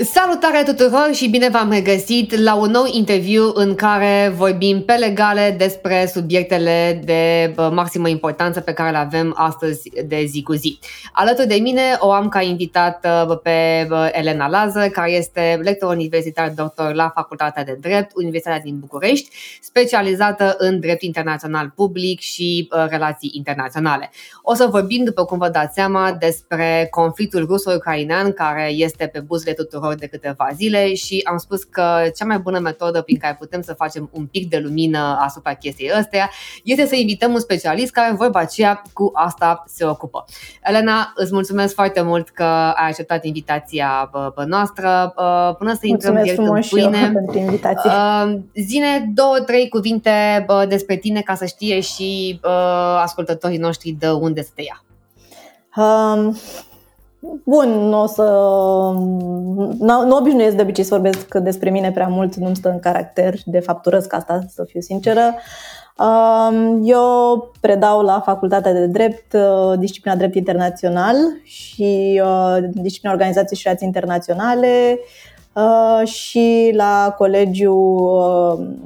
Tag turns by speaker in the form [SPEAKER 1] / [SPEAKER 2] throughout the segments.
[SPEAKER 1] Salutare tuturor și bine v-am regăsit la un nou interviu în care vorbim pe legale despre subiectele de maximă importanță pe care le avem astăzi de zi cu zi. Alături de mine o am ca invitat pe Elena Lază, care este lector universitar doctor la Facultatea de Drept, Universitatea din București, specializată în drept internațional public și relații internaționale. O să vorbim, după cum vă dați seama, despre conflictul ruso-ucrainean care este pe buzele tuturor de câteva zile și am spus că cea mai bună metodă prin care putem să facem un pic de lumină asupra chestiei astea este să invităm un specialist care vorba aceea cu asta se ocupă. Elena, îți mulțumesc foarte mult că ai acceptat invitația noastră. Până să intrăm direct în pâine, zine două, trei cuvinte despre tine ca să știe și ascultătorii noștri de unde să te ia. Um,
[SPEAKER 2] Bun, nu o să... Nu obișnuiesc de obicei să vorbesc despre mine prea mult, nu-mi stă în caracter, de fapt urăsc asta, să fiu sinceră. Eu predau la Facultatea de Drept uh, disciplina Drept Internațional și uh, disciplina Organizații și Relații Internaționale uh, și la Colegiul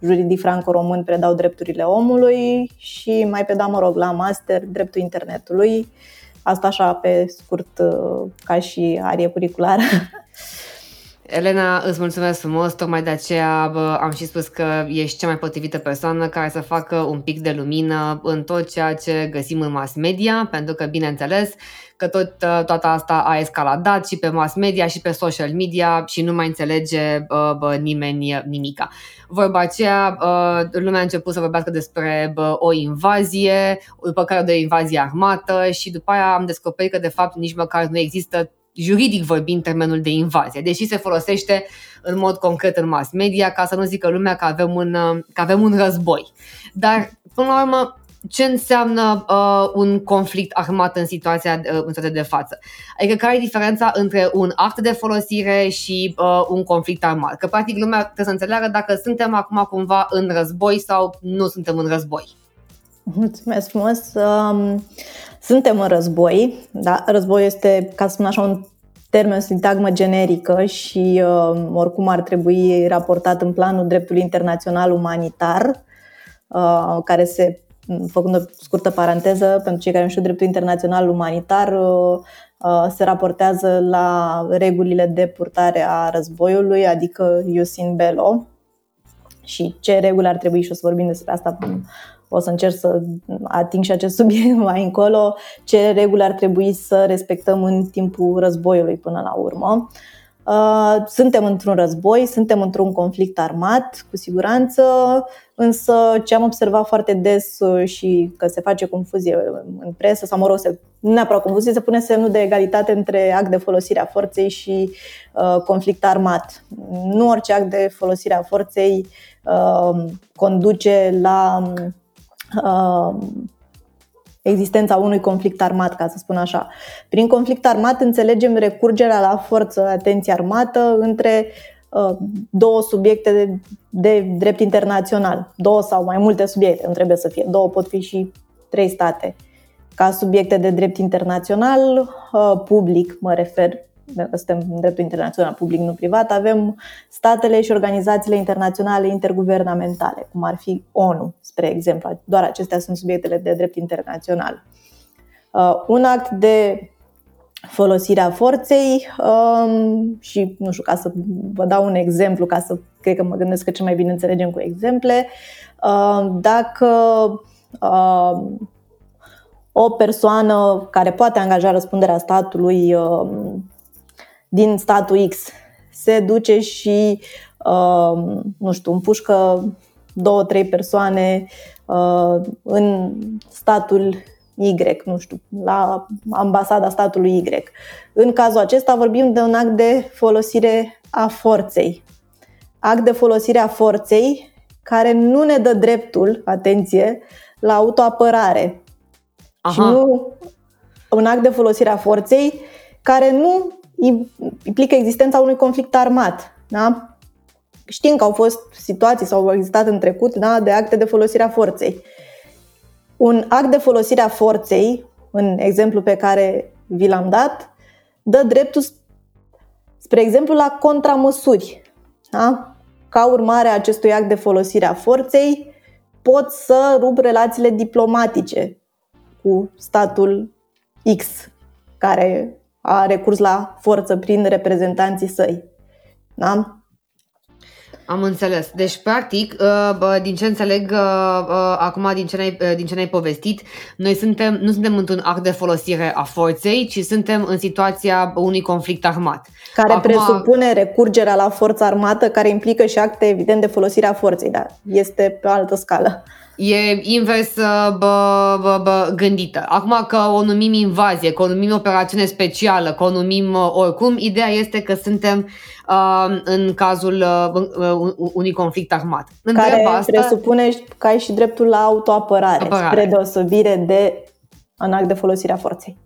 [SPEAKER 2] Juridic Franco-Român predau drepturile omului și mai predau, mă rog, la master dreptul internetului Asta așa pe scurt uh, ca și arie curriculară.
[SPEAKER 1] Elena, îți mulțumesc frumos, tocmai de aceea bă, am și spus că ești cea mai potrivită persoană care să facă un pic de lumină în tot ceea ce găsim în mass media, pentru că, bineînțeles, că tot, uh, toată asta a escaladat și pe mass media și pe social media și nu mai înțelege bă, bă, nimeni nimica. Vorba aceea, bă, lumea a început să vorbească despre bă, o invazie, după care de o invazie armată și după aia am descoperit că de fapt nici măcar nu există juridic vorbind termenul de invazie, deși se folosește în mod concret în mass media ca să nu zică lumea că avem un, că avem un război. Dar, până la urmă, ce înseamnă uh, un conflict armat în situația, uh, în situația de față. Adică care e diferența între un act de folosire și uh, un conflict armat. Că practic lumea trebuie să înțeleagă dacă suntem acum cumva în război sau nu suntem în război.
[SPEAKER 2] Mulțumesc frumos! Um, suntem în război, da? Război este, ca să spun așa, un termen, sintagmă generică și uh, oricum ar trebui raportat în planul dreptului internațional umanitar, uh, care se, făcând o scurtă paranteză, pentru cei care nu știu dreptul internațional umanitar, uh, uh, se raportează la regulile de purtare a războiului, adică Ius in Bello, și ce reguli ar trebui și o să vorbim despre asta o să încerc să ating și acest subiect mai încolo, ce reguli ar trebui să respectăm în timpul războiului până la urmă. Uh, suntem într-un război, suntem într-un conflict armat, cu siguranță, însă ce am observat foarte des uh, și că se face confuzie în presă, sau mă rog, se, nu neapărat confuzie, se pune semnul de egalitate între act de folosire a forței și uh, conflict armat. Nu orice act de folosire a forței uh, conduce la uh, existența unui conflict armat, ca să spun așa. Prin conflict armat înțelegem recurgerea la forță, atenție armată între uh, două subiecte de, de drept internațional, două sau mai multe subiecte, nu trebuie să fie, două pot fi și trei state. Ca subiecte de drept internațional, uh, public mă refer, suntem în dreptul internațional public, nu privat, avem statele și organizațiile internaționale interguvernamentale, cum ar fi ONU, spre exemplu. Doar acestea sunt subiectele de drept internațional. Uh, un act de folosirea forței um, și, nu știu, ca să vă dau un exemplu, ca să cred că mă gândesc că cel mai bine înțelegem cu exemple, uh, dacă uh, o persoană care poate angaja răspunderea statului din statul X se duce și, uh, nu știu, împușcă două, trei persoane uh, în statul Y, nu știu, la ambasada statului Y. În cazul acesta vorbim de un act de folosire a forței. Act de folosire a forței care nu ne dă dreptul, atenție, la autoapărare. Aha. Și nu un act de folosire a forței care nu implică existența unui conflict armat. Da? Știm că au fost situații sau au existat în trecut da, de acte de folosire a forței. Un act de folosire a forței, în exemplu pe care vi l-am dat, dă dreptul Spre exemplu, la contramăsuri. Da? Ca urmare a acestui act de folosire a forței, pot să rup relațiile diplomatice cu statul X, care a recurs la forță prin reprezentanții săi. Da?
[SPEAKER 1] Am înțeles. Deci, practic, uh, din ce înțeleg uh, uh, acum, din ce, ne-ai, din ce ne-ai povestit, noi suntem, nu suntem într-un act de folosire a forței, ci suntem în situația unui conflict armat.
[SPEAKER 2] Care acum... presupune recurgerea la forță armată, care implică și acte, evident, de folosire a forței, dar este pe o altă scală.
[SPEAKER 1] E invers bă, bă, bă, gândită. Acum că o numim invazie, că o numim operațiune specială, că o numim oricum, ideea este că suntem uh, în cazul uh, unui conflict armat.
[SPEAKER 2] Care asta, presupune că ai și dreptul la autoapărare, apărare. spre deosebire de în act de folosire a forței.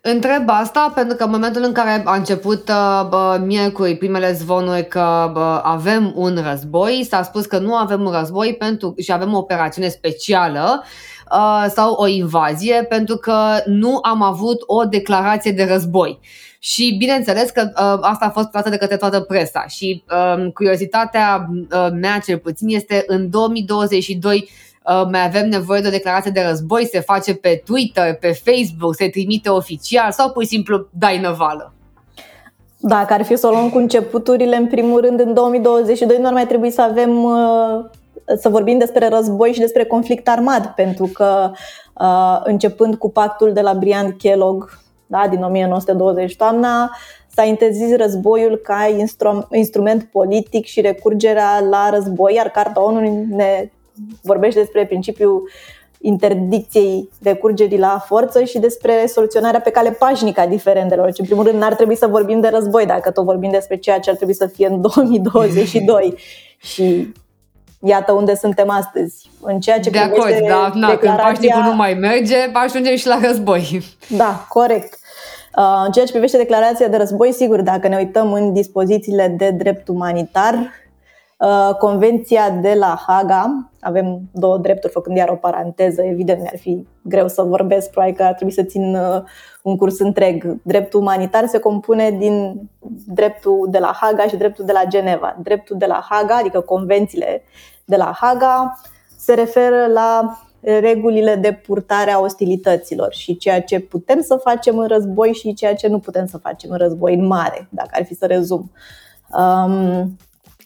[SPEAKER 1] Întreb asta pentru că în momentul în care a început uh, bă, miercuri primele zvonuri că bă, avem un război, s-a spus că nu avem un război pentru și avem o operațiune specială uh, sau o invazie pentru că nu am avut o declarație de război. Și bineînțeles că uh, asta a fost plată de către toată presa și uh, curiozitatea uh, mea cel puțin este în 2022 Uh, mai avem nevoie de o declarație de război, se face pe Twitter, pe Facebook, se trimite oficial sau pur și simplu dai năvală?
[SPEAKER 2] Dacă ar fi să o luăm cu începuturile, în primul rând, în 2022 nu ar mai trebui să avem uh, să vorbim despre război și despre conflict armat, pentru că uh, începând cu pactul de la Brian Kellogg da, din 1920 toamna, s-a interzis războiul ca instru- instrument politic și recurgerea la război, iar Carta ONU ne vorbește despre principiul interdicției recurgerii la forță și despre soluționarea pe cale pașnică a diferendelor. Și, în primul rând, n-ar trebui să vorbim de război, dacă tot vorbim despre ceea ce ar trebui să fie în 2022. și iată unde suntem astăzi. În ceea ce
[SPEAKER 1] de acord, da, na, declarația... când pașnicul nu mai merge, ajungem și la război.
[SPEAKER 2] Da, corect. Uh, în ceea ce privește declarația de război, sigur, dacă ne uităm în dispozițiile de drept umanitar, Uh, Convenția de la Haga, avem două drepturi, făcând iar o paranteză, evident mi-ar fi greu să vorbesc, probabil că ar trebui să țin uh, un curs întreg. Dreptul umanitar se compune din dreptul de la Haga și dreptul de la Geneva. Dreptul de la Haga, adică convențiile de la Haga, se referă la regulile de purtare a ostilităților și ceea ce putem să facem în război și ceea ce nu putem să facem în război în mare, dacă ar fi să rezum. Um,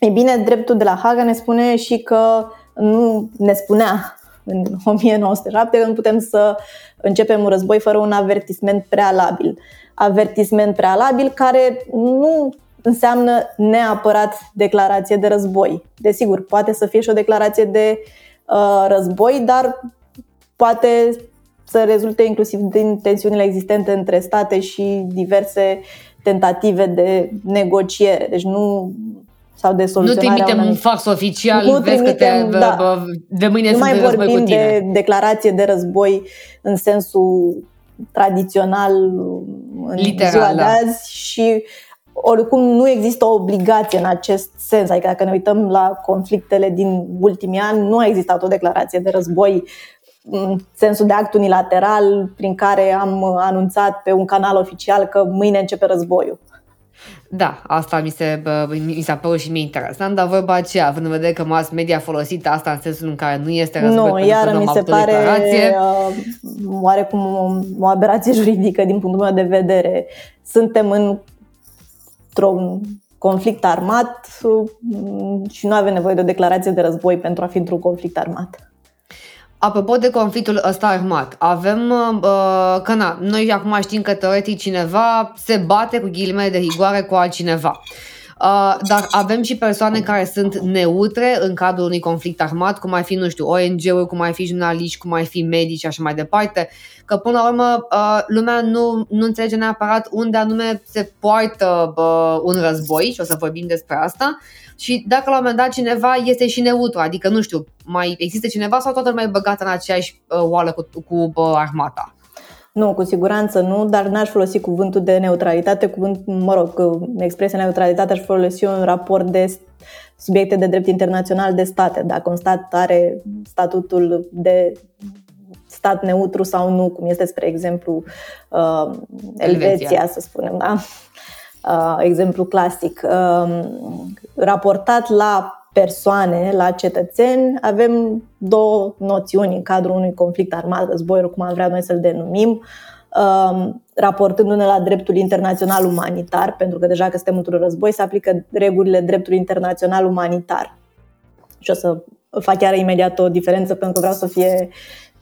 [SPEAKER 2] E bine, dreptul de la Haga ne spune și că nu ne spunea în 1907 că nu putem să începem un război fără un avertisment prealabil. Avertisment prealabil care nu înseamnă neapărat declarație de război. Desigur, poate să fie și o declarație de uh, război, dar poate să rezulte inclusiv din tensiunile existente între state și diverse tentative de negociere. Deci nu sau de
[SPEAKER 1] soluționare. Nu trimitem un fax oficial, nu vezi trimitem, că te, da. bă, de mâine
[SPEAKER 2] nu mai
[SPEAKER 1] vorbim cu tine.
[SPEAKER 2] de declarație de război în sensul tradițional
[SPEAKER 1] Literal,
[SPEAKER 2] în ziua
[SPEAKER 1] da.
[SPEAKER 2] de azi și oricum nu există o obligație în acest sens. Adică dacă ne uităm la conflictele din ultimii ani, nu a existat o declarație de război în sensul de act unilateral prin care am anunțat pe un canal oficial că mâine începe războiul.
[SPEAKER 1] Da, asta mi, se, mi s-a părut și mie interesant, dar vorba aceea, având în vedere că mass media a folosit asta în sensul în care nu este război
[SPEAKER 2] Nu, iar mi se pare uh, oarecum o, o aberație juridică din punctul meu de vedere. Suntem în, într-un conflict armat uh, și nu avem nevoie de o declarație de război pentru a fi într-un conflict armat.
[SPEAKER 1] Apropo de conflictul ăsta armat, avem uh, că na, noi acum știm că teoretic cineva se bate cu ghilimele de rigoare cu altcineva. Uh, dar avem și persoane care sunt neutre în cadrul unui conflict armat, cum ar fi, nu știu, ONG-uri, cum ar fi jurnaliști, cum ar fi medici și așa mai departe, că până la urmă uh, lumea nu, nu înțelege neapărat unde anume se poartă uh, un război și o să vorbim despre asta și dacă la un moment dat cineva este și neutru, adică nu știu, mai există cineva sau toată lumea e băgată în aceeași uh, oală cu, cu uh, armata?
[SPEAKER 2] Nu, cu siguranță nu, dar n-aș folosi cuvântul de neutralitate, cuvânt, mă rog, expresia neutralitate aș folosi un raport de subiecte de drept internațional de state, dacă un stat are statutul de stat neutru sau nu, cum este, spre exemplu, uh, Elveția, Elveția să spunem, da? Uh, exemplu clasic. Uh, raportat la persoane, la cetățeni, avem două noțiuni în cadrul unui conflict armat, război, cum am vrea noi să-l denumim, um, raportându-ne la dreptul internațional umanitar, pentru că deja că suntem într-un război, se aplică regulile dreptului internațional umanitar. Și o să fac chiar imediat o diferență, pentru că vreau să fie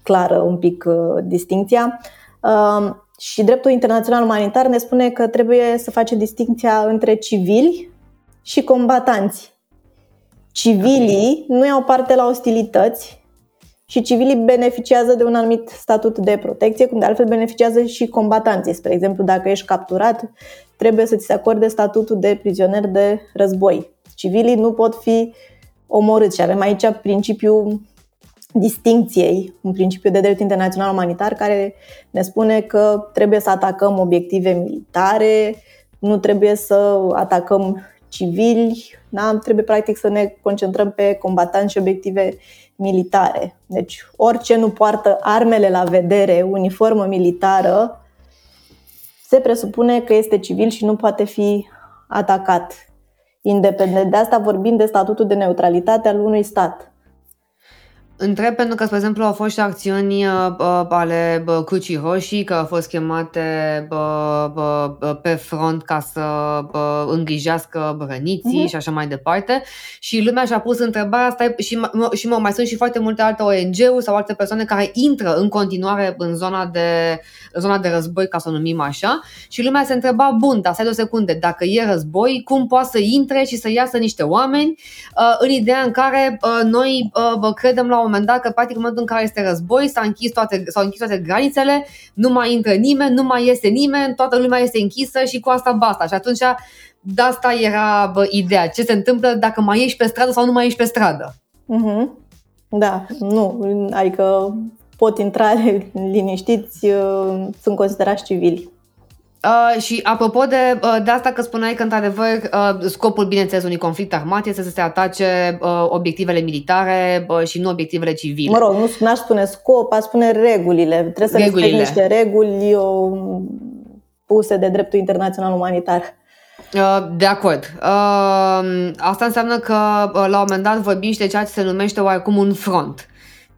[SPEAKER 2] clară un pic uh, distinția. Um, și dreptul internațional umanitar ne spune că trebuie să face distinția între civili și combatanți. Civilii nu iau parte la ostilități și civilii beneficiază de un anumit statut de protecție, cum de altfel beneficiază și combatanții. Spre exemplu, dacă ești capturat, trebuie să ți se acorde statutul de prizonier de război. Civilii nu pot fi omorâți și avem aici principiul distincției, un principiu de drept internațional umanitar care ne spune că trebuie să atacăm obiective militare, nu trebuie să atacăm civili, da? trebuie practic să ne concentrăm pe combatanți și obiective militare. Deci orice nu poartă armele la vedere, uniformă militară, se presupune că este civil și nu poate fi atacat. Independent de asta vorbim de statutul de neutralitate al unui stat.
[SPEAKER 1] Întreb pentru că, spre exemplu, au fost și acțiuni uh, ale uh, Crucii Roșii, că au fost chemate uh, uh, pe front ca să uh, îngrijească răniții uh-huh. și așa mai departe. Și lumea și-a pus întrebarea asta și, m- și mă, mai sunt și foarte multe alte ONG-uri sau alte persoane care intră în continuare în zona de, în zona de război, ca să o numim așa. Și lumea se întreba, bun, dar stai o secunde, dacă e război, cum poate să intre și să iasă niște oameni uh, în ideea în care uh, noi uh, credem la o moment dat că practic în momentul în care este război s-a închis toate, s-au închis toate granițele, nu mai intră nimeni, nu mai iese nimeni, toată lumea este închisă și cu asta basta. Și atunci de asta era bă, ideea. Ce se întâmplă dacă mai ești pe stradă sau nu mai ești pe stradă?
[SPEAKER 2] Mm-hmm. Da, nu, adică pot intra liniștiți, uh, sunt considerați civili.
[SPEAKER 1] Uh, și apropo de, uh, de asta că spuneai că, într-adevăr, uh, scopul, bineînțeles, unui conflict armat este să se atace uh, obiectivele militare uh, și nu obiectivele civile.
[SPEAKER 2] Mă rog, nu n-aș spune scop, aș spune regulile. Trebuie să regulile. niște reguli uh, puse de dreptul internațional umanitar.
[SPEAKER 1] Uh, de acord. Uh, asta înseamnă că la un moment dat vorbim și de ceea ce se numește oarecum un front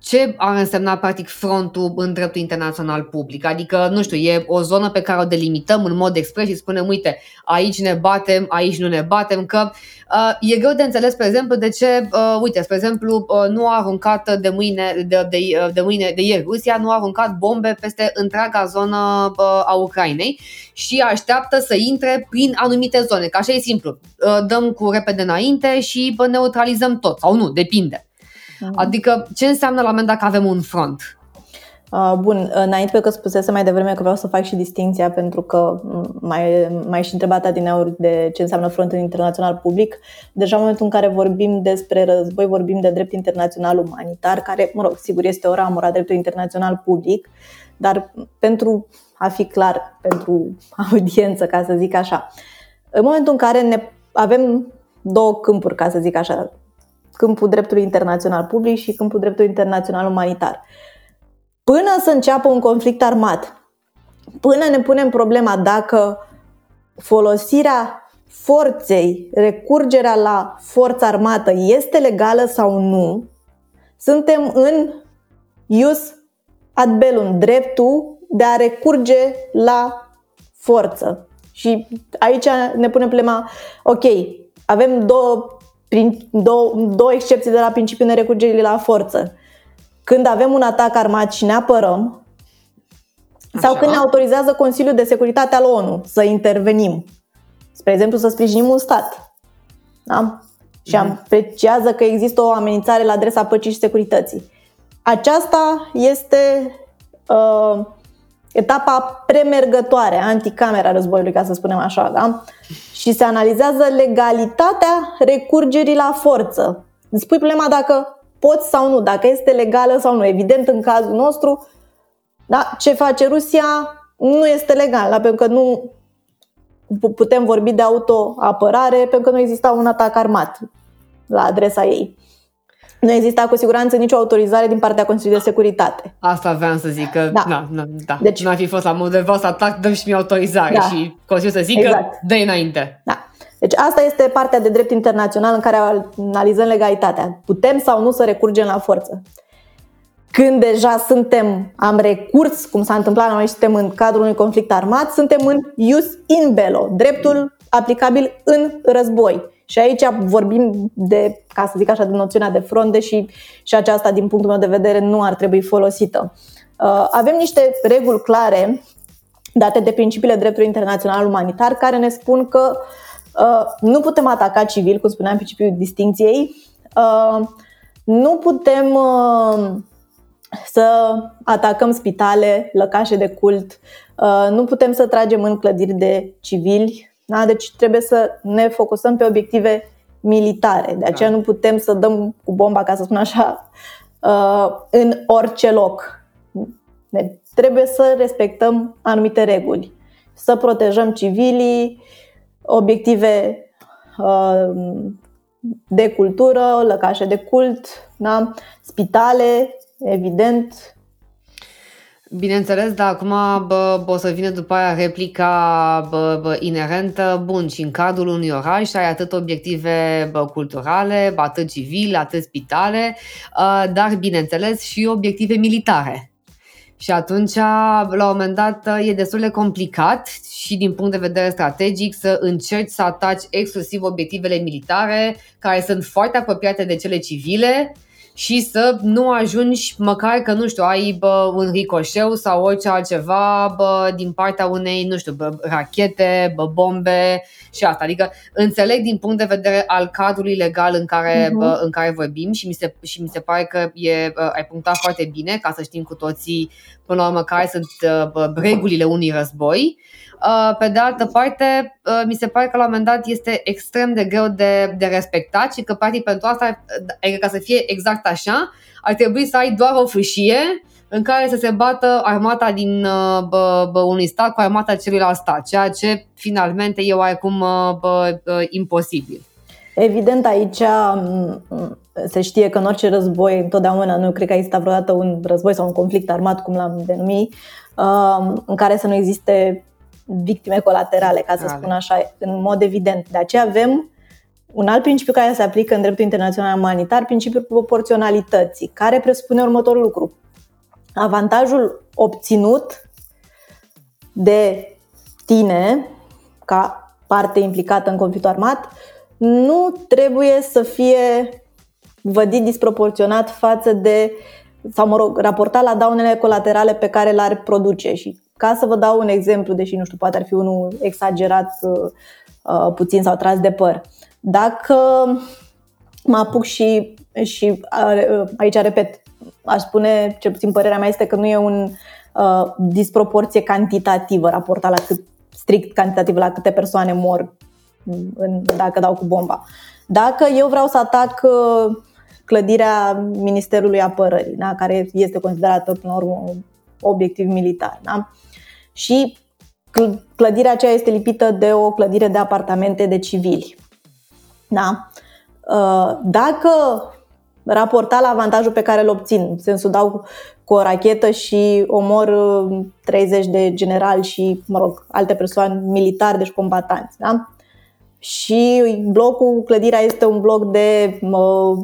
[SPEAKER 1] ce ar însemna practic frontul în dreptul internațional public? Adică, nu știu, e o zonă pe care o delimităm în mod expres și spunem, uite, aici ne batem, aici nu ne batem, că uh, e greu de înțeles, spre exemplu, de ce, uh, uite, spre exemplu, uh, nu a aruncat de mâine, de, de, uh, de mâine, de ieri, Rusia nu a aruncat bombe peste întreaga zonă uh, a Ucrainei și așteaptă să intre prin anumite zone, că așa e simplu. Uh, dăm cu repede înainte și uh, neutralizăm tot, sau nu, depinde. Mhm. Adică ce înseamnă la un moment dacă avem un front?
[SPEAKER 2] Uh, bun, înainte pe că spusese mai devreme că vreau să fac și distinția pentru că mai, mai și întrebat adineauri de ce înseamnă frontul internațional public. Deja în momentul în care vorbim despre război, vorbim de drept internațional umanitar, care, mă rog, sigur este o ramură a dreptului internațional public, dar pentru a fi clar pentru audiență, ca să zic așa, în momentul în care ne avem două câmpuri, ca să zic așa, câmpul dreptului internațional public și câmpul dreptului internațional umanitar. Până să înceapă un conflict armat, până ne punem problema dacă folosirea forței, recurgerea la forță armată este legală sau nu, suntem în ius ad bellum, dreptul de a recurge la forță. Și aici ne punem problema, ok, avem două prin două, două excepții de la principiul nerecurgerii la forță. Când avem un atac armat și ne apărăm, Așa. sau când ne autorizează Consiliul de Securitate al ONU să intervenim. Spre exemplu, să sprijinim un stat. Da? Și mhm. apreciază că există o amenințare la adresa păcii și securității. Aceasta este uh, etapa premergătoare, anticamera războiului, ca să spunem așa, da? Și se analizează legalitatea recurgerii la forță. Îți pui problema dacă poți sau nu, dacă este legală sau nu. Evident, în cazul nostru, da, ce face Rusia nu este legal, da? pentru că nu putem vorbi de autoapărare, pentru că nu exista un atac armat la adresa ei. Nu exista cu siguranță nicio autorizare din partea Consiliului de Securitate.
[SPEAKER 1] Asta vreau să zic, că da. Na, na, da. Deci, nu ar fi fost la modul de să atac, dăm și mie autorizare da. și Consiliul să zică, exact. dă înainte.
[SPEAKER 2] Da. Deci asta este partea de drept internațional în care analizăm legalitatea. Putem sau nu să recurgem la forță. Când deja suntem, am recurs, cum s-a întâmplat noi, suntem în cadrul unui conflict armat, suntem în ius in bello, dreptul aplicabil în război. Și aici vorbim de, ca să zic așa, de noțiunea de front, deși și aceasta, din punctul meu de vedere, nu ar trebui folosită. Uh, avem niște reguli clare date de principiile dreptului internațional umanitar care ne spun că uh, nu putem ataca civil, cum spuneam, principiul distinției, uh, nu putem să atacăm spitale, lăcașe de cult, nu putem să tragem în clădiri de civili, da? Deci trebuie să ne focusăm pe obiective militare. De aceea da. nu putem să dăm cu bomba, ca să spun așa, uh, în orice loc. Deci trebuie să respectăm anumite reguli, să protejăm civilii, obiective uh, de cultură, lăcașe de cult, da? spitale, evident,
[SPEAKER 1] Bineînțeles, dar acum bă, bă, o să vină după aia replica bă, bă, inerentă. Bun, și în cadrul unui oraș ai atât obiective bă, culturale, atât civile, atât spitale, uh, dar bineînțeles și obiective militare. Și atunci, la un moment dat, e destul de complicat și din punct de vedere strategic să încerci să ataci exclusiv obiectivele militare, care sunt foarte apropiate de cele civile, și să nu ajungi măcar că, nu știu, ai bă, un ricoșeu sau orice altceva bă, din partea unei, nu știu, bă, rachete, bă, bombe și asta. Adică înțeleg din punct de vedere al cadrului legal în care, uh-huh. bă, în care vorbim și mi, se, și mi se pare că e, bă, ai punctat foarte bine ca să știm cu toții până la urmă care sunt bă, regulile unui război. Uh, pe de altă parte, uh, mi se pare că la un moment dat este extrem de greu de, de respectat și că, practic, pentru asta, adică ca să fie exact așa, ar trebui să ai doar o fâșie în care să se bată armata din uh, bă, bă, unui stat cu armata celuilalt stat, ceea ce finalmente e oarecum bă, bă, imposibil.
[SPEAKER 2] Evident, aici se știe că în orice război, întotdeauna, nu cred că a existat vreodată un război sau un conflict armat, cum l-am denumit, în care să nu existe victime colaterale, ca să Ale. spun așa, în mod evident. De aceea avem un alt principiu care se aplică în dreptul internațional umanitar, principiul proporționalității, care presupune următorul lucru. Avantajul obținut de tine, ca parte implicată în conflictul armat, nu trebuie să fie vădit disproporționat față de, sau mă rog, raportat la daunele colaterale pe care le-ar produce. Și ca să vă dau un exemplu, deși nu știu, poate ar fi unul exagerat uh, uh, puțin sau tras de păr. Dacă mă apuc și, și uh, aici repet, aș spune, cel puțin părerea mea este că nu e un uh, disproporție cantitativă raportat la cât, strict cantitativ la câte persoane mor în, dacă dau cu bomba. Dacă eu vreau să atac uh, clădirea Ministerului Apărării, da, care este considerată până la urmă obiectiv militar, da? Și clădirea aceea este lipită de o clădire de apartamente de civili. Da? Uh, dacă raporta la avantajul pe care îl obțin, în sensul dau cu o rachetă și omor 30 uh, de generali și, mă rog, alte persoane militari, deci combatanți. Da? Și blocul, clădirea este un bloc de mă,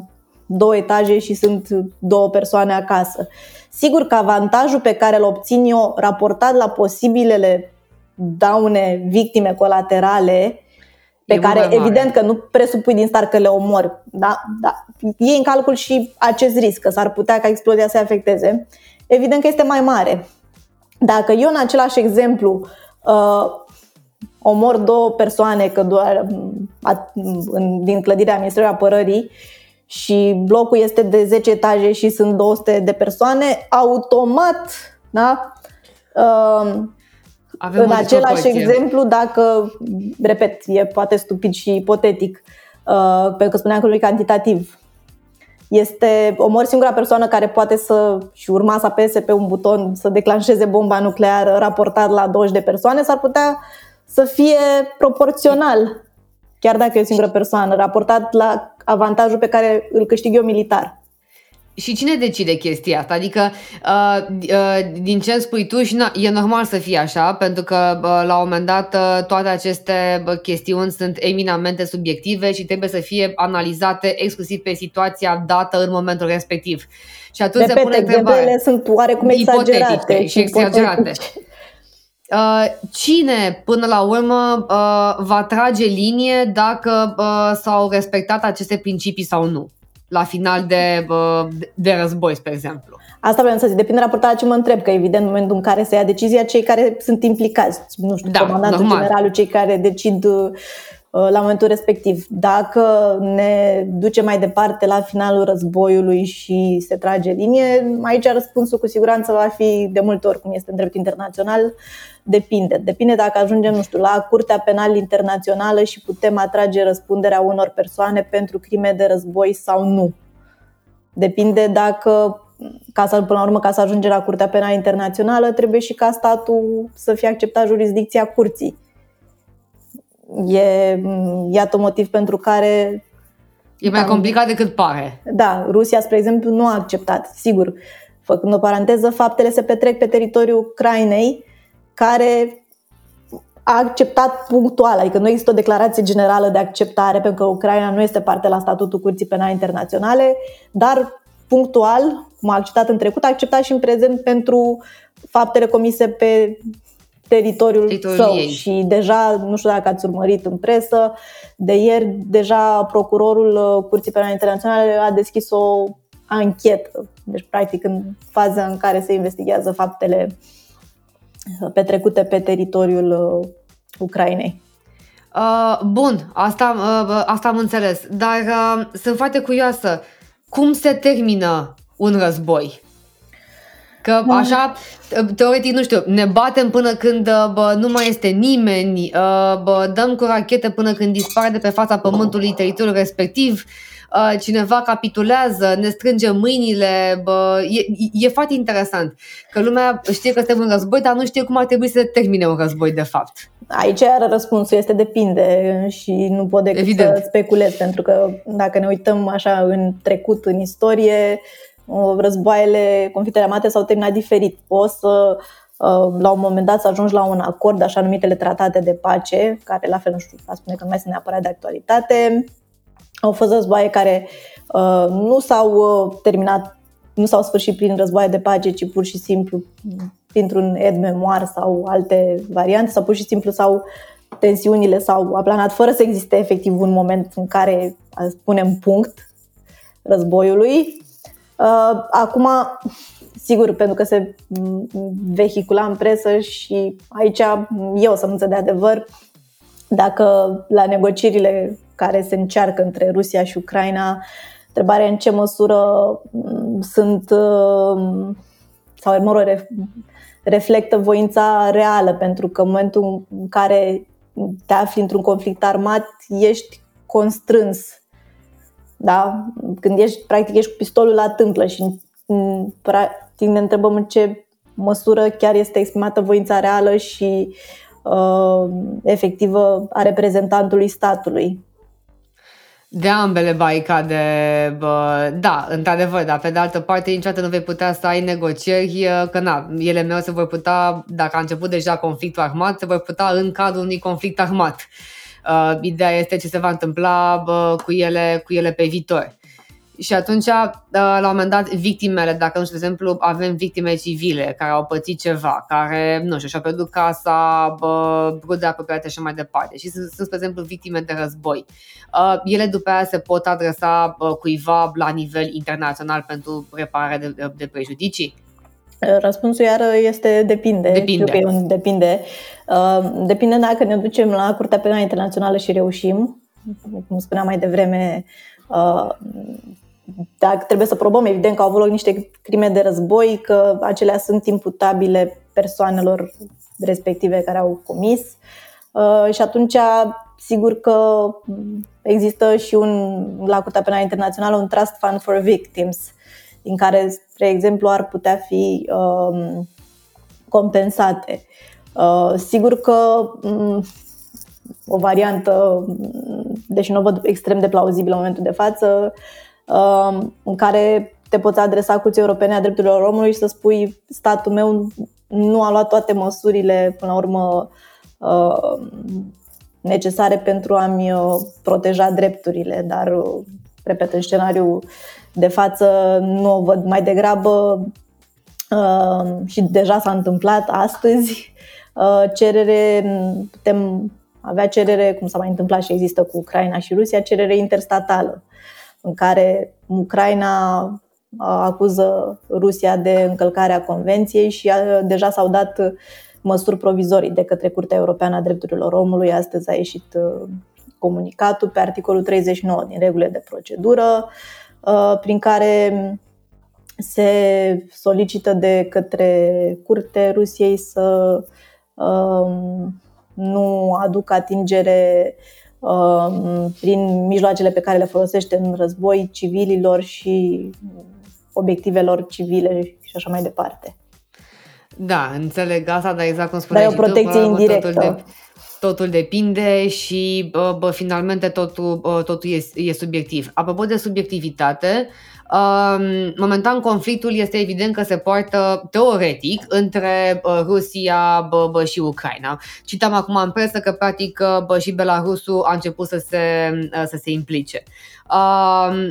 [SPEAKER 2] două etaje și sunt două persoane acasă. Sigur că avantajul pe care îl obțin eu raportat la posibilele daune, victime colaterale, pe e care evident că nu presupui din start că le omor, da? Da. E în calcul și acest risc, că s-ar putea ca explozia să afecteze, evident că este mai mare. Dacă eu în același exemplu uh, omor două persoane că doar, uh, din clădirea Ministerului Apărării și blocul este de 10 etaje și sunt 200 de persoane, automat, da? Um, Avem în același exemplu, dacă, repet, e poate stupid și ipotetic, uh, pentru că spuneam că nu e cantitativ, este omor singura persoană care poate să și urma să apese pe un buton să declanșeze bomba nucleară raportat la 20 de persoane, s-ar putea să fie proporțional chiar dacă e o singură persoană, raportat la avantajul pe care îl câștig eu militar.
[SPEAKER 1] și cine decide chestia asta? Adică, uh, uh, din ce spui tu, și na, e normal să fie așa, pentru că uh, la un moment dat uh, toate aceste uh, chestiuni sunt eminamente subiective și trebuie să fie analizate exclusiv pe situația dată în momentul respectiv. Și atunci
[SPEAKER 2] Repete,
[SPEAKER 1] se pune întrebarea.
[SPEAKER 2] sunt oarecum exagerate.
[SPEAKER 1] și exagerate. Uh, cine, până la urmă, uh, va trage linie dacă uh, s-au respectat aceste principii sau nu? la final de, de război, spre exemplu.
[SPEAKER 2] Asta vreau să zic, depinde de raportarea ce mă întreb, că evident în momentul în care se ia decizia, cei care sunt implicați, nu știu, da, comandantul normal. generalul, cei care decid uh, la momentul respectiv. Dacă ne duce mai departe la finalul războiului și se trage linie, aici răspunsul cu siguranță va fi de multe ori, cum este în drept internațional, Depinde. Depinde dacă ajungem, nu știu, la Curtea Penală Internațională și putem atrage răspunderea unor persoane pentru crime de război sau nu. Depinde dacă, ca să, până la urmă, ca să ajungem la Curtea Penală Internațională, trebuie și ca statul să fie acceptat jurisdicția curții. E, iată motiv pentru care
[SPEAKER 1] E mai complicat decât pare.
[SPEAKER 2] Da, Rusia, spre exemplu, nu a acceptat. Sigur, făcând o paranteză, faptele se petrec pe teritoriul Ucrainei, care a acceptat punctual, adică nu există o declarație generală de acceptare, pentru că Ucraina nu este parte la statutul Curții Penale Internaționale, dar punctual, cum a acceptat în trecut, a acceptat și în prezent pentru faptele comise pe teritoriul, teritoriul său. Ei. Și deja, nu știu dacă ați urmărit în presă, de ieri deja procurorul Curții Penale Internaționale a deschis o anchetă, deci practic în faza în care se investigează faptele petrecute pe teritoriul uh, Ucrainei.
[SPEAKER 1] Uh, bun, asta, uh, asta am înțeles, dar uh, sunt foarte curioasă. Cum se termină un război? Că așa, teoretic, nu știu, ne batem până când uh, bă, nu mai este nimeni, uh, bă, dăm cu rachete până când dispare de pe fața pământului teritoriul respectiv, Uh, cineva capitulează, ne strânge mâinile, bă, e, e foarte interesant că lumea știe că suntem în război, dar nu știe cum ar trebui să termine un război de fapt.
[SPEAKER 2] Aici iar răspunsul este depinde și nu pot decât Evident. să speculez, pentru că dacă ne uităm așa în trecut, în istorie, războaiele, conflictele armate s-au terminat diferit. O să uh, la un moment dat să ajungi la un acord, așa numitele tratate de pace, care la fel nu știu, a spune că nu mai sunt neapărat de actualitate, au fost războaie care uh, nu s-au uh, terminat, nu s-au sfârșit prin războaie de pace, ci pur și simplu printr-un ed memoar sau alte variante, sau pur și simplu sau tensiunile s-au aplanat fără să existe efectiv un moment în care spunem punct războiului. Uh, acum, sigur, pentru că se vehicula în presă și aici eu să să de adevăr, dacă la negocierile care se încearcă între Rusia și Ucraina, întrebarea în ce măsură mm, sunt uh, sau mă rog, reflectă voința reală, pentru că în momentul în care te afli într-un conflict armat, ești constrâns. Da? Când ești, practic, ești cu pistolul la tâmplă și mm, practic ne întrebăm în ce măsură chiar este exprimată voința reală și uh, efectivă a reprezentantului statului.
[SPEAKER 1] De ambele baricade, bă, da, într-adevăr, dar pe de altă parte niciodată nu vei putea să ai negocieri, că na, ele mereu se vor putea, dacă a început deja conflictul armat, se vor putea în cadrul unui conflict armat. Uh, ideea este ce se va întâmpla bă, cu, ele, cu ele pe viitor. Și atunci, uh, la un moment dat, victimele, dacă nu știu, de exemplu, avem victime civile care au pățit ceva, care, nu știu, și-au pierdut casa, rude apropiate și mai departe și sunt, sunt, spre exemplu, victime de război. Uh, ele după aia se pot adresa cuiva la nivel internațional pentru reparare de, de prejudicii?
[SPEAKER 2] Răspunsul iar este depinde.
[SPEAKER 1] Depinde.
[SPEAKER 2] Că e un depinde. Uh, depinde dacă ne ducem la Curtea Penală Internațională și reușim, cum spuneam mai devreme, dacă trebuie să probăm, evident că au avut loc niște crime de război, că acelea sunt imputabile persoanelor respective care au comis. Uh, și atunci, sigur că există și un, la Curtea Penală Internațională un Trust Fund for Victims, în care, spre exemplu, ar putea fi um, compensate. Uh, sigur că um, o variantă, deși nu o văd extrem de plauzibilă în momentul de față, uh, în care te poți adresa Curții Europene a Drepturilor Omului și să spui statul meu nu a luat toate măsurile, până la urmă, uh, necesare pentru a-mi uh, proteja drepturile, dar, uh, repet, în scenariu de față nu o văd mai degrabă. Și deja s-a întâmplat astăzi. Cerere, putem avea cerere, cum s-a mai întâmplat și există cu Ucraina și Rusia, cerere interstatală, în care Ucraina acuză Rusia de încălcarea convenției și deja s-au dat măsuri provizorii de către Curtea Europeană a Drepturilor Omului. Astăzi a ieșit comunicatul pe articolul 39 din regulile de procedură, prin care se solicită de către Curte Rusiei să nu aducă atingere prin mijloacele pe care le folosește în război civililor și obiectivelor civile și așa mai departe.
[SPEAKER 1] Da, înțeleg asta, dar exact cum spuneai
[SPEAKER 2] Dar e o protecție tu, indirectă.
[SPEAKER 1] Totul, de, totul depinde și bă, bă, finalmente totul, bă, totul e, e subiectiv. Apropo de subiectivitate, Momentan conflictul este evident că se poartă teoretic între Rusia bă, bă, și Ucraina. Citam acum în presă că practic bă, și Belarusul a început să se, să se implice.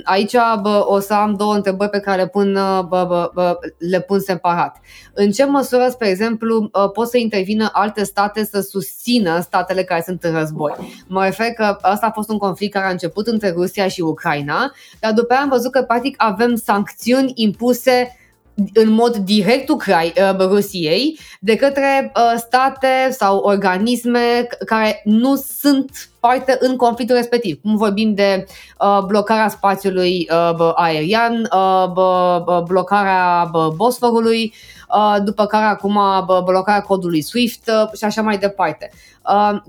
[SPEAKER 1] Aici bă, o să am două întrebări pe care le pun, bă, bă, bă, le pun separat. În ce măsură, spre exemplu, pot să intervină alte state să susțină statele care sunt în război? Mă refer că asta a fost un conflict care a început între Rusia și Ucraina, dar după aia am văzut că practic avem sancțiuni impuse în mod direct Ucrai, uh, Rusiei de către uh, state sau organisme care nu sunt parte în conflictul respectiv. Cum vorbim de uh, blocarea spațiului aerian, blocarea Bosforului, după care acum blocarea codului SWIFT și așa mai departe.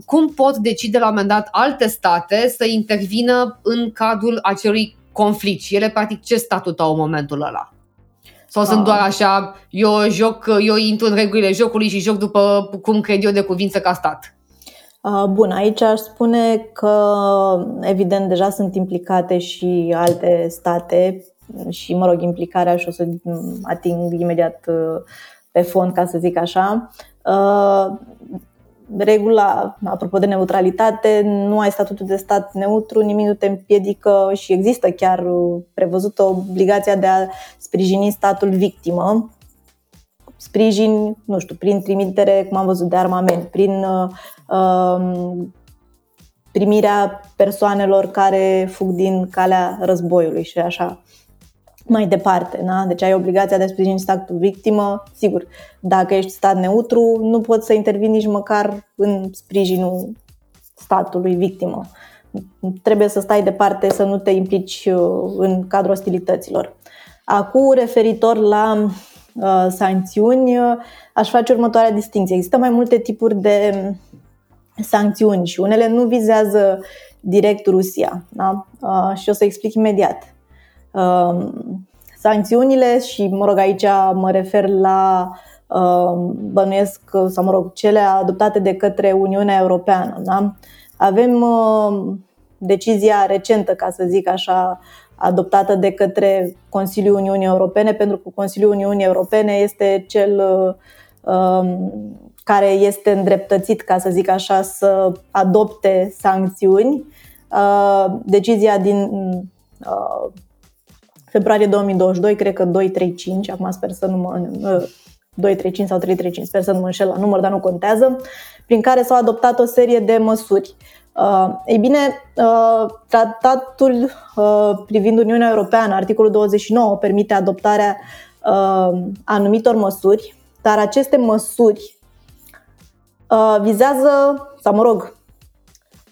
[SPEAKER 1] Cum pot decide la un moment dat alte state să intervină în cadrul acelui conflict și ele practic ce statut au în momentul ăla? Sau sunt doar așa, eu joc, eu intru în regulile jocului și joc după cum cred eu de cuvință ca stat?
[SPEAKER 2] Bun, aici aș spune că evident deja sunt implicate și alte state și, mă rog, implicarea și o să ating imediat uh, pe fond, ca să zic așa regula, apropo de neutralitate, nu ai statutul de stat neutru, nimic nu te împiedică și există chiar prevăzută obligația de a sprijini statul victimă. Sprijin, nu știu, prin trimitere, cum am văzut, de armament, prin uh, primirea persoanelor care fug din calea războiului și așa mai departe. Da? Deci ai obligația de a sprijini statul victimă. Sigur, dacă ești stat neutru, nu poți să intervii nici măcar în sprijinul statului victimă. Trebuie să stai departe, să nu te implici uh, în cadrul ostilităților. Acum, referitor la uh, sancțiuni, uh, aș face următoarea distinție. Există mai multe tipuri de sancțiuni și unele nu vizează direct Rusia. Da? Uh, și o să explic imediat. Um, sancțiunile și, mă rog, aici mă refer la um, bănuiesc, sau mă rog, cele adoptate de către Uniunea Europeană. Da? Avem um, decizia recentă, ca să zic așa, adoptată de către Consiliul Uniunii Europene, pentru că Consiliul Uniunii Europene este cel um, care este îndreptățit, ca să zic așa, să adopte sancțiuni. Uh, decizia din uh, februarie 2022, cred că 235, acum sper să nu mă... 235 sau 335, sper să nu mă înșel la număr, dar nu contează, prin care s-au adoptat o serie de măsuri. Uh, ei bine, uh, tratatul uh, privind Uniunea Europeană, articolul 29, permite adoptarea uh, anumitor măsuri, dar aceste măsuri uh, vizează, sau mă rog,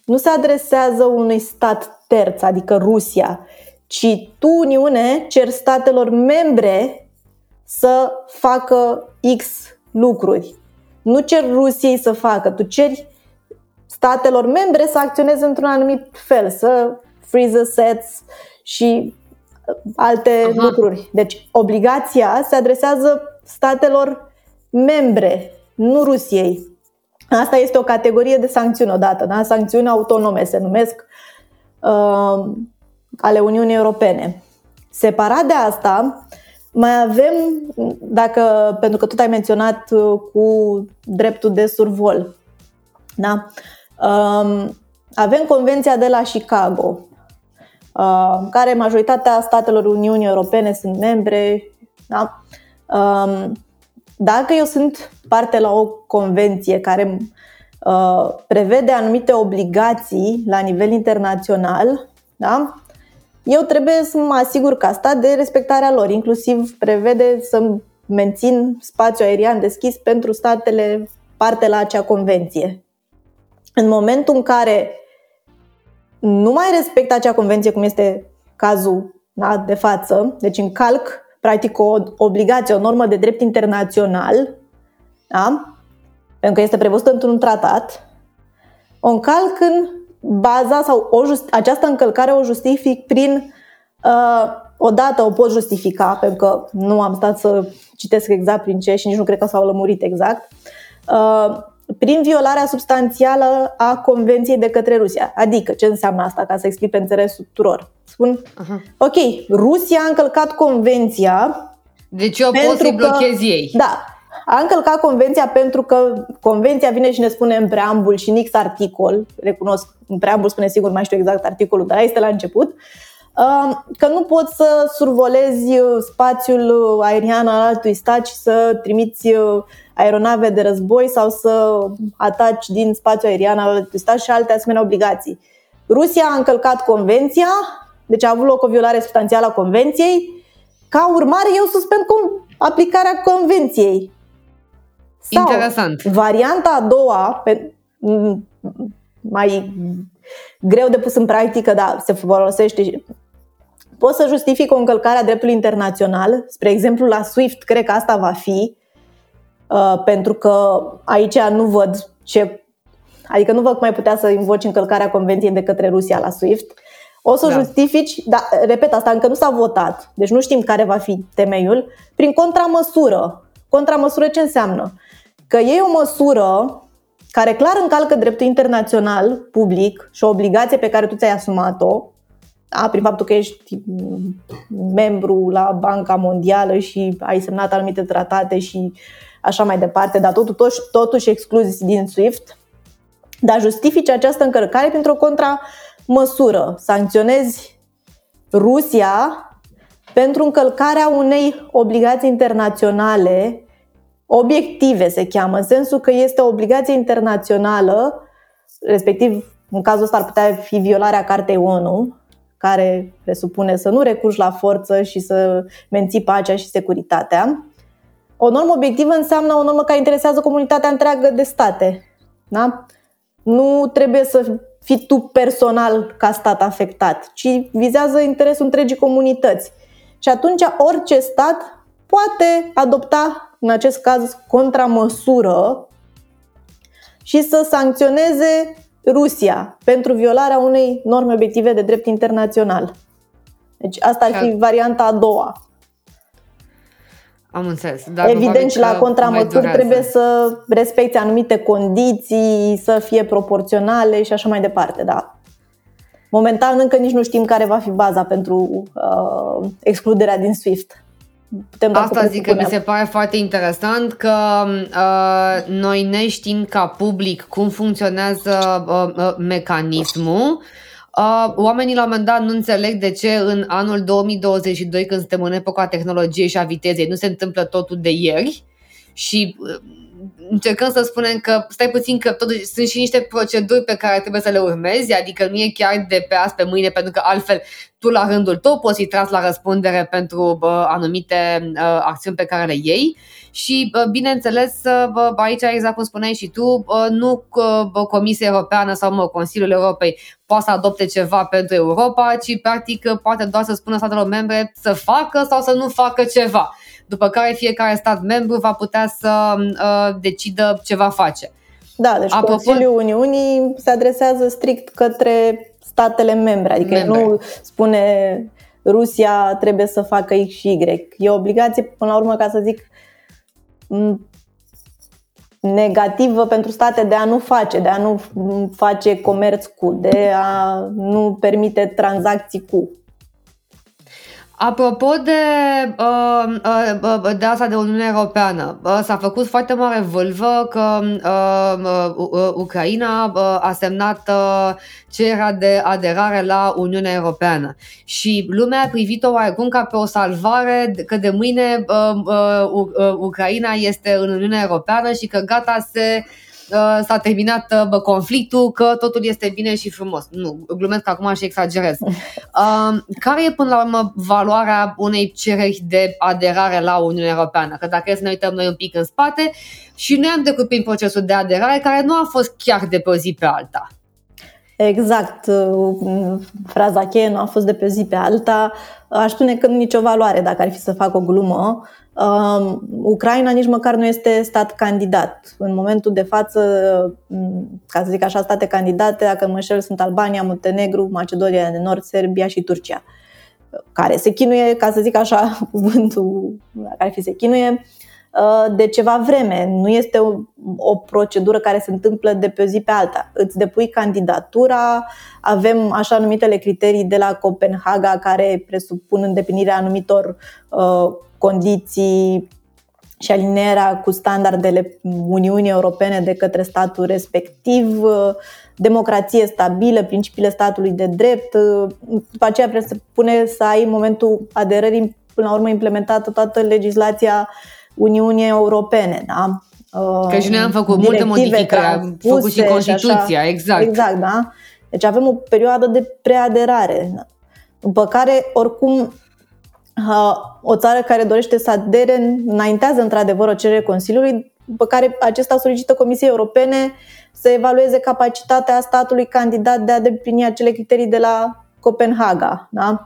[SPEAKER 2] nu se adresează unui stat terț, adică Rusia, ci tu, Uniune, cer statelor membre să facă X lucruri. Nu cer Rusiei să facă, tu ceri statelor membre să acționeze într-un anumit fel, să freeze sets și uh, alte Aha. lucruri. Deci obligația se adresează statelor membre, nu Rusiei. Asta este o categorie de sancțiuni odată, da? sancțiuni autonome se numesc. Uh, ale Uniunii Europene. Separat de asta, mai avem, dacă, pentru că tot ai menționat uh, cu dreptul de survol, da? Um, avem Convenția de la Chicago, uh, care majoritatea statelor Uniunii Europene sunt membre. Da? Um, dacă eu sunt parte la o convenție care uh, prevede anumite obligații la nivel internațional, da? Eu trebuie să mă asigur ca stat de respectarea lor, inclusiv prevede să mențin spațiu aerian deschis pentru statele parte la acea convenție. În momentul în care nu mai respectă acea convenție, cum este cazul da, de față, deci încalc practic o obligație, o normă de drept internațional, da? pentru că este prevăzută într-un tratat, o încalc în baza sau o just, această încălcare o justific prin uh, odată o pot justifica, pentru că nu am stat să citesc exact prin ce și nici nu cred că s-au lămurit exact, uh, prin violarea substanțială a convenției de către Rusia. Adică, ce înseamnă asta, ca să explic pe înțeles tuturor? Spun, uh-huh. ok, Rusia a încălcat convenția
[SPEAKER 1] deci eu pot să-i blochez ei.
[SPEAKER 2] Da, a încălcat convenția pentru că convenția vine și ne spune în preambul și nix articol, recunosc, în preambul spune sigur, mai știu exact articolul, dar este la început, că nu poți să survolezi spațiul aerian al altui stat și să trimiți aeronave de război sau să ataci din spațiul aerian al altui stat și alte asemenea obligații. Rusia a încălcat convenția, deci a avut loc o violare substanțială a convenției. Ca urmare, eu suspend aplicarea convenției.
[SPEAKER 1] Sau Interesant.
[SPEAKER 2] Varianta a doua, pe, mai greu de pus în practică, dar se folosește. Poți să justific o încălcare a dreptului internațional, spre exemplu la SWIFT, cred că asta va fi, uh, pentru că aici nu văd ce. Adică nu văd cum mai putea să invoci încălcarea convenției de către Rusia la SWIFT. O să da. justifici, dar repet, asta încă nu s-a votat, deci nu știm care va fi temeiul, prin contramăsură. Contramăsură ce înseamnă? că e o măsură care clar încalcă dreptul internațional public și o obligație pe care tu ți-ai asumat-o, da, prin faptul că ești membru la Banca Mondială și ai semnat anumite tratate și așa mai departe, dar totuși, totuși excluzi din SWIFT, dar justifici această încălcare printr-o contramăsură. Sancționezi Rusia pentru încălcarea unei obligații internaționale obiective se cheamă, în sensul că este o obligație internațională, respectiv în cazul ăsta ar putea fi violarea Cartei ONU, care presupune să nu recurgi la forță și să menții pacea și securitatea. O normă obiectivă înseamnă o normă care interesează comunitatea întreagă de state. Da? Nu trebuie să fii tu personal ca stat afectat, ci vizează interesul întregii comunități. Și atunci orice stat poate adopta în acest caz, contramăsură și să sancționeze Rusia pentru violarea unei norme obiective de drept internațional. Deci asta ar fi varianta a doua.
[SPEAKER 1] Am înțeles. Dar
[SPEAKER 2] Evident, și la contramăsuri trebuie să respecte anumite condiții, să fie proporționale și așa mai departe, da. Momentan încă nici nu știm care va fi baza pentru uh, excluderea din SWIFT
[SPEAKER 1] putem da Asta zic că mi se pare foarte interesant că uh, noi neștiind ca public cum funcționează uh, uh, mecanismul, Uh, oamenii la un moment dat nu înțeleg de ce în anul 2022, când suntem în epoca tehnologiei și a vitezei, nu se întâmplă totul de ieri și uh, încercăm să spunem că stai puțin că totuși sunt și niște proceduri pe care trebuie să le urmezi, adică nu e chiar de pe azi pe mâine, pentru că altfel tu la rândul tău poți fi tras la răspundere pentru bă, anumite uh, acțiuni pe care le iei. Și bă, bineînțeles bă, aici exact cum spuneai și tu, bă, nu bă, Comisia Europeană sau mă, Consiliul Europei poate să adopte ceva pentru Europa, ci practic poate doar să spună statelor membre să facă sau să nu facă ceva după care fiecare stat membru va putea să uh, decidă ce va face.
[SPEAKER 2] Da, deci Apropo... Consiliul Uniunii se adresează strict către statele membre, adică membre. nu spune Rusia trebuie să facă X și Y. E o obligație, până la urmă, ca să zic, negativă pentru state de a nu face, de a nu face comerț cu, de a nu permite tranzacții cu.
[SPEAKER 1] Apropo de, uh, uh, uh, de asta de Uniunea Europeană, uh, s-a făcut foarte mare vâlvă că uh, uh, Ucraina uh, a semnat uh, cererea de aderare la Uniunea Europeană. Și lumea a privit-o oarecum ca pe o salvare că de mâine uh, uh, uh, Ucraina este în Uniunea Europeană și că gata se uh, Uh, s-a terminat uh, bă, conflictul, că totul este bine și frumos. Nu, glumesc acum și exagerez. Uh, care e până la urmă valoarea unei cereri de aderare la Uniunea Europeană? Că dacă e să ne uităm noi un pic în spate și noi am trecut prin procesul de aderare care nu a fost chiar de pe o zi pe alta.
[SPEAKER 2] Exact. Fraza cheie nu a fost de pe zi pe alta. Aș spune că nicio valoare dacă ar fi să fac o glumă. Uh, Ucraina nici măcar nu este stat candidat. În momentul de față, ca să zic așa, state candidate, dacă mă înșel, sunt Albania, Muntenegru, Macedonia de Nord, Serbia și Turcia, care se chinuie, ca să zic așa, cuvântul care fi se chinuie, uh, de ceva vreme. Nu este o, o procedură care se întâmplă de pe o zi pe alta. Îți depui candidatura, avem așa numitele criterii de la Copenhaga care presupun îndeplinirea anumitor uh, condiții și alinierea cu standardele Uniunii Europene de către statul respectiv, democrație stabilă, principiile statului de drept. După aceea presupune să ai în momentul aderării până la urmă implementată toată legislația Uniunii Europene. Da?
[SPEAKER 1] Că și noi am făcut multe modificări, am făcut și Constituția,
[SPEAKER 2] așa,
[SPEAKER 1] exact.
[SPEAKER 2] Exact, da? Deci avem o perioadă de preaderare, după care, oricum, o țară care dorește să adere înaintează într-adevăr o cerere Consiliului, pe care acesta solicită Comisiei Europene să evalueze capacitatea statului candidat de a deplini acele criterii de la Copenhaga. Da?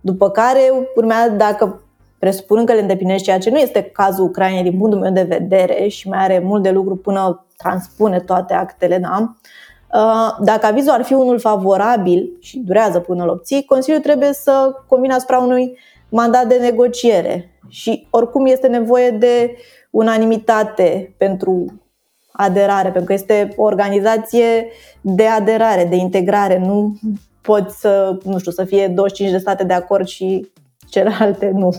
[SPEAKER 2] După care urmează, dacă presupunând că le îndeplinește, ceea ce nu este cazul Ucrainei din punctul meu de vedere și mai are mult de lucru până transpune toate actele, da? Dacă avizul ar fi unul favorabil și durează până îl obții, Consiliul trebuie să convină asupra unui mandat de negociere și oricum este nevoie de unanimitate pentru aderare, pentru că este o organizație de aderare, de integrare. Nu poți să, nu știu, să fie 25 de state de acord și celelalte nu.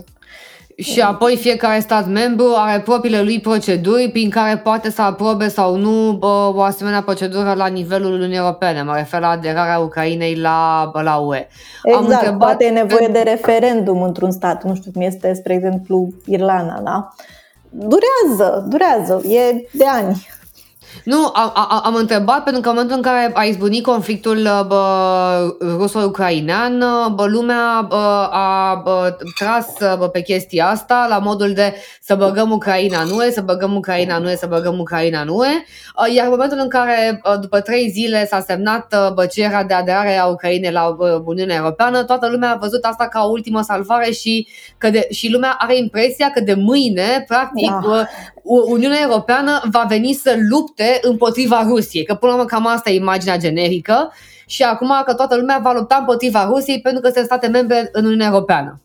[SPEAKER 1] Și apoi fiecare stat membru are propriile lui proceduri prin care poate să aprobe sau nu bă, o asemenea procedură la nivelul Uniunii Europene. Mă refer la aderarea Ucrainei la, la UE.
[SPEAKER 2] Exact, Am întrebat... poate e nevoie de referendum într-un stat. Nu știu cum este, spre exemplu, Irlanda, da? Durează, durează, e de ani.
[SPEAKER 1] Nu, am, am întrebat pentru că în momentul în care a izbunit conflictul uh, ruso-ucrainean, uh, bă, lumea bă, a bă, tras bă, pe chestia asta la modul de să băgăm Ucraina în UE, să băgăm Ucraina în UE, să băgăm Ucraina în UE, uh, iar în momentul în care după trei zile s-a semnat bă, cererea de aderare a Ucrainei la bă, Uniunea Europeană, toată lumea a văzut asta ca o ultimă salvare și, că de, și lumea are impresia că de mâine, practic, da. Uniunea Europeană va veni să lupte împotriva Rusiei, că până la urmă cam asta e imaginea generică și acum că toată lumea va lupta împotriva Rusiei pentru că sunt state membre în Uniunea Europeană.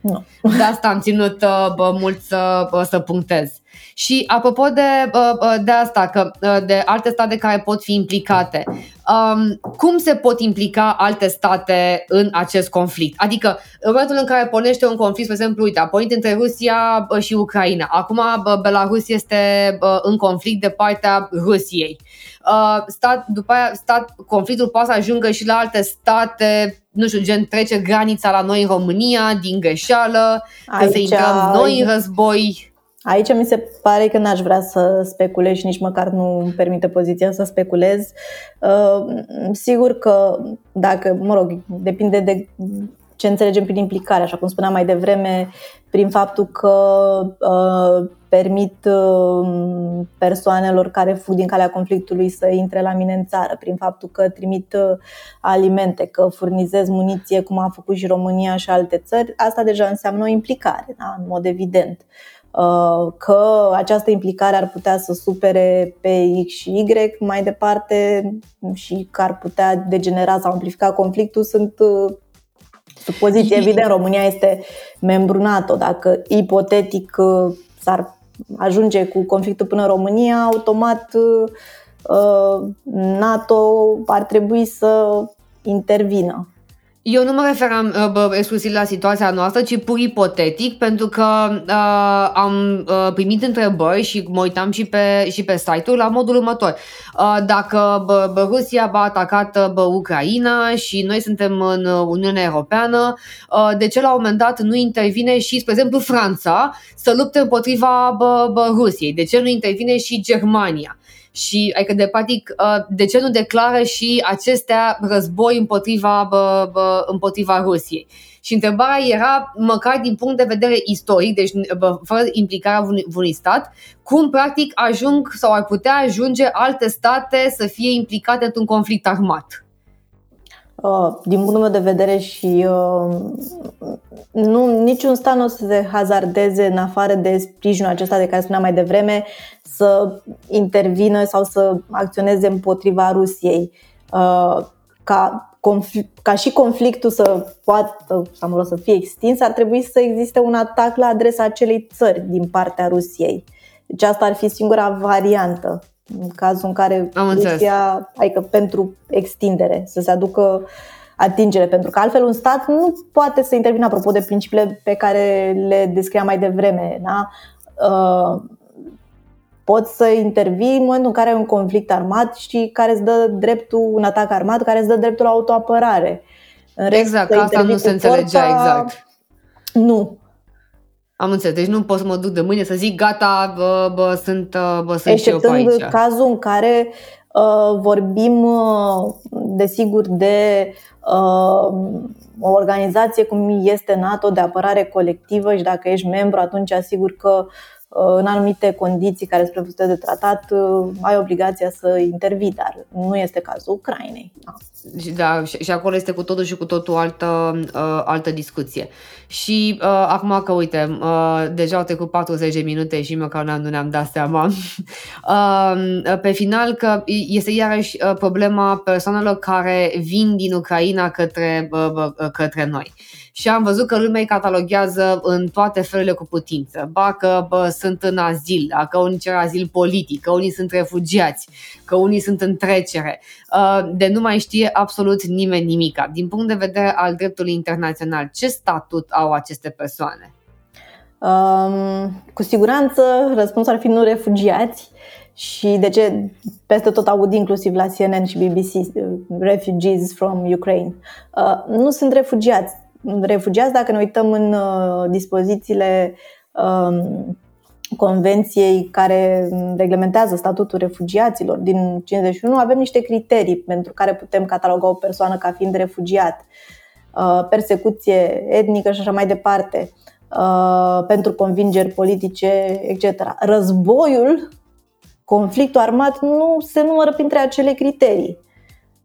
[SPEAKER 2] Nu.
[SPEAKER 1] De asta am ținut uh, bă, mult să, bă, să punctez. Și apropo de, bă, de asta, că de alte state care pot fi implicate, um, cum se pot implica alte state în acest conflict? Adică, în momentul în care pornește un conflict, spre exemplu, uite, a pornit între Rusia și Ucraina. Acum Belarus este în conflict de partea Rusiei. Uh, stat, după aia, stat, conflictul poate să ajungă și la alte state, nu știu, gen trece granița la noi în România din greșeală, Aici, că să intrăm noi în război.
[SPEAKER 2] Aici mi se pare că n-aș vrea să speculez și nici măcar nu îmi permite poziția să speculez. Uh, sigur că dacă, mă rog, depinde de ce înțelegem prin implicare, așa cum spuneam mai devreme, prin faptul că uh, permit uh, persoanelor care fug din calea conflictului să intre la mine în țară, prin faptul că trimit uh, alimente, că furnizez muniție, cum a făcut și România și alte țări, asta deja înseamnă o implicare, da? în mod evident. Uh, că această implicare ar putea să supere pe X și Y mai departe și că ar putea degenera sau amplifica conflictul sunt uh, supoziții. Evident, România este membru NATO. Dacă ipotetic uh, s-ar ajunge cu conflictul până în România, automat NATO ar trebui să intervină.
[SPEAKER 1] Eu nu mă referam uh, bă, exclusiv la situația noastră, ci pur ipotetic, pentru că uh, am uh, primit întrebări și mă uitam și pe, și pe site-ul la modul următor. Uh, dacă bă, bă, Rusia a atacat uh, bă, Ucraina și noi suntem în Uniunea Europeană, uh, de ce la un moment dat nu intervine și, spre exemplu, Franța să lupte împotriva bă, bă, Rusiei? De ce nu intervine și Germania? Și adică de practic uh, de ce nu declară și acestea război împotriva, bă, bă, împotriva Rusiei. Și întrebarea era, măcar din punct de vedere istoric, deci bă, fără implicarea unui stat, cum practic ajung sau ar putea ajunge alte state să fie implicate într-un conflict armat.
[SPEAKER 2] Uh, din punctul meu de vedere și uh, nu, niciun stat nu o să se hazardeze în afară de sprijinul acesta de care spuneam mai devreme să intervină sau să acționeze împotriva Rusiei. Uh, ca, ca și conflictul să poată sau mă rog, să fie extins, ar trebui să existe un atac la adresa acelei țări din partea Rusiei. Deci asta ar fi singura variantă în cazul în care
[SPEAKER 1] Am Rusia,
[SPEAKER 2] adică pentru extindere, să se aducă atingere, pentru că altfel un stat nu poate să intervină apropo de principiile pe care le descriam mai devreme. Da? Uh, poți să intervii în momentul în care ai un conflict armat și care îți dă dreptul, un atac armat, care îți dă dreptul la autoapărare.
[SPEAKER 1] În rest, exact, asta nu se înțelegea forța, exact.
[SPEAKER 2] Nu,
[SPEAKER 1] am înțeles, deci nu pot să mă duc de mâine să zic gata, bă, bă, sunt, bă, sunt și eu pe aici.
[SPEAKER 2] cazul în care uh, vorbim, uh, desigur, de uh, o organizație cum este NATO de apărare colectivă și dacă ești membru, atunci asigur că Uh, în anumite condiții care sunt prevăzute de tratat, uh, ai obligația să intervii, dar nu este cazul Ucrainei.
[SPEAKER 1] Da, și, da, și acolo este cu totul și cu totul altă, uh, altă discuție. Și uh, acum că, uite, uh, deja au trecut 40 de minute și măcar nu ne-am dat seama. uh, pe final că este iarăși uh, problema persoanelor care vin din Ucraina către, uh, uh, către noi și am văzut că lumea îi cataloguează în toate felurile cu putință. Ba că bă, sunt în azil, da? că unii cer azil politic, că unii sunt refugiați, că unii sunt în trecere. Uh, de nu mai știe absolut nimeni nimica. Din punct de vedere al dreptului internațional, ce statut au aceste persoane?
[SPEAKER 2] Um, cu siguranță răspunsul ar fi nu refugiați și de ce peste tot aud inclusiv la CNN și BBC uh, refugees from Ukraine. Uh, nu sunt refugiați, refugiați, dacă ne uităm în uh, dispozițiile um, convenției care reglementează statutul refugiaților din 51, avem niște criterii pentru care putem cataloga o persoană ca fiind refugiat. Uh, persecuție etnică și așa mai departe, uh, pentru convingeri politice, etc. Războiul, conflictul armat nu se numără printre acele criterii.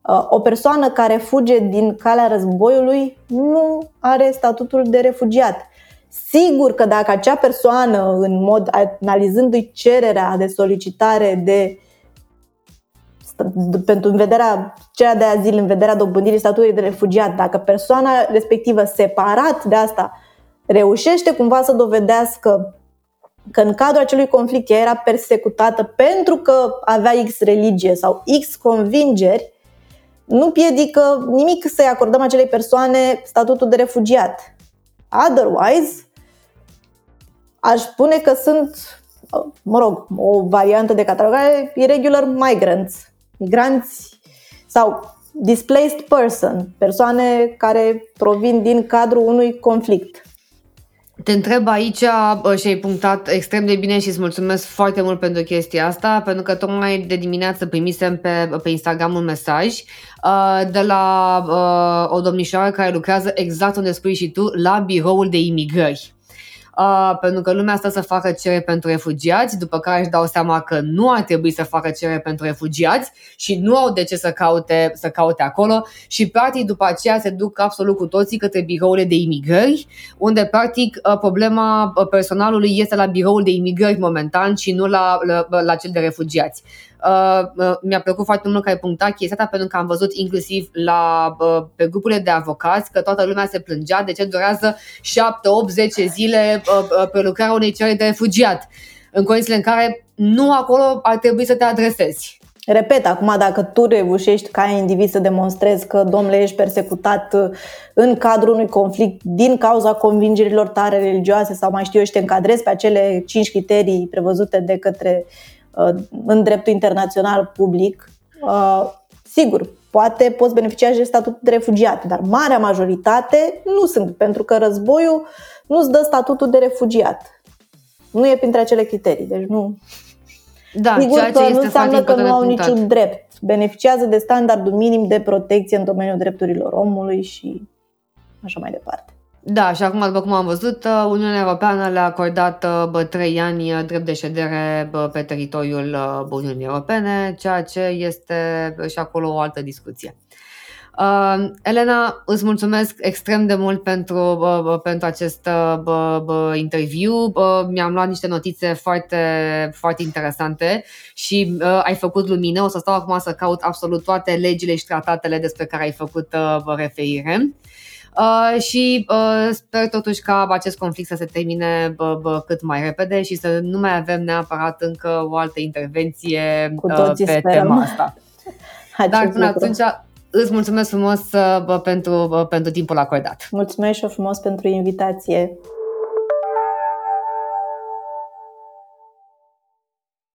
[SPEAKER 2] Uh, o persoană care fuge din calea războiului nu are statutul de refugiat. Sigur că dacă acea persoană, în mod analizându-i cererea de solicitare de pentru în vederea cererea de azil, în vederea dobândirii statutului de refugiat, dacă persoana respectivă, separat de asta, reușește cumva să dovedească că în cadrul acelui conflict ea era persecutată pentru că avea X religie sau X convingeri, nu piedică nimic să-i acordăm acelei persoane statutul de refugiat. Otherwise, aș spune că sunt, mă rog, o variantă de catalogare irregular migrants, migranți sau displaced person, persoane care provin din cadrul unui conflict.
[SPEAKER 1] Te întreb aici și ai punctat extrem de bine și îți mulțumesc foarte mult pentru chestia asta, pentru că tocmai de dimineață primisem pe, pe Instagram un mesaj uh, de la uh, o domnișoară care lucrează exact unde spui și tu, la biroul de imigrări uh, pentru că lumea asta să facă cerere pentru refugiați, după care își dau seama că nu ar trebui să facă cerere pentru refugiați și nu au de ce să caute, să caute acolo și practic după aceea se duc absolut cu toții către birourile de imigrări, unde practic uh, problema uh, personalului este la biroul de imigrări momentan și nu la, la, la cel de refugiați. Uh, uh, mi-a plăcut foarte mult că ai punctat chestia asta pentru că am văzut inclusiv la, uh, pe grupurile de avocați că toată lumea se plângea de ce durează 7, 8, 10 zile uh, uh, pe lucrarea unei cereri de refugiat în condițiile în care nu acolo ar trebui să te adresezi.
[SPEAKER 2] repet, acum dacă tu reușești ca individ să demonstrezi că, domnule, ești persecutat uh, în cadrul unui conflict din cauza convingerilor tare religioase sau mai știu eu și te încadrezi pe acele cinci criterii prevăzute de către uh, în dreptul internațional public, uh, sigur, poate poți beneficia și de statut de refugiat, dar marea majoritate nu sunt, pentru că războiul nu-ți dă statutul de refugiat. Nu e printre acele criterii, deci nu,
[SPEAKER 1] da, Sigur ceea ce este
[SPEAKER 2] nu înseamnă că nu au
[SPEAKER 1] punctat.
[SPEAKER 2] niciun drept. Beneficiază de standardul minim de protecție în domeniul drepturilor omului și așa mai departe.
[SPEAKER 1] Da, și acum, după cum am văzut, uh, Uniunea Europeană le-a acordat uh, bă, trei ani uh, drept de ședere bă, pe teritoriul Uniunii Europene, ceea ce este și acolo o altă discuție. Uh, Elena, îți mulțumesc extrem de mult pentru, uh, pentru acest uh, interviu. Uh, mi-am luat niște notițe foarte, foarte interesante și uh, ai făcut lumină. O să stau acum să caut absolut toate legile și tratatele despre care ai făcut uh, referire. Uh, și uh, sper totuși ca acest conflict să se termine bă, bă, cât mai repede și să nu mai avem neapărat încă o altă intervenție
[SPEAKER 2] Cu uh, pe
[SPEAKER 1] sperăm. tema asta. Dar până atunci Îți mulțumesc frumos bă, pentru, bă, pentru timpul acordat.
[SPEAKER 2] Mulțumesc și frumos pentru invitație.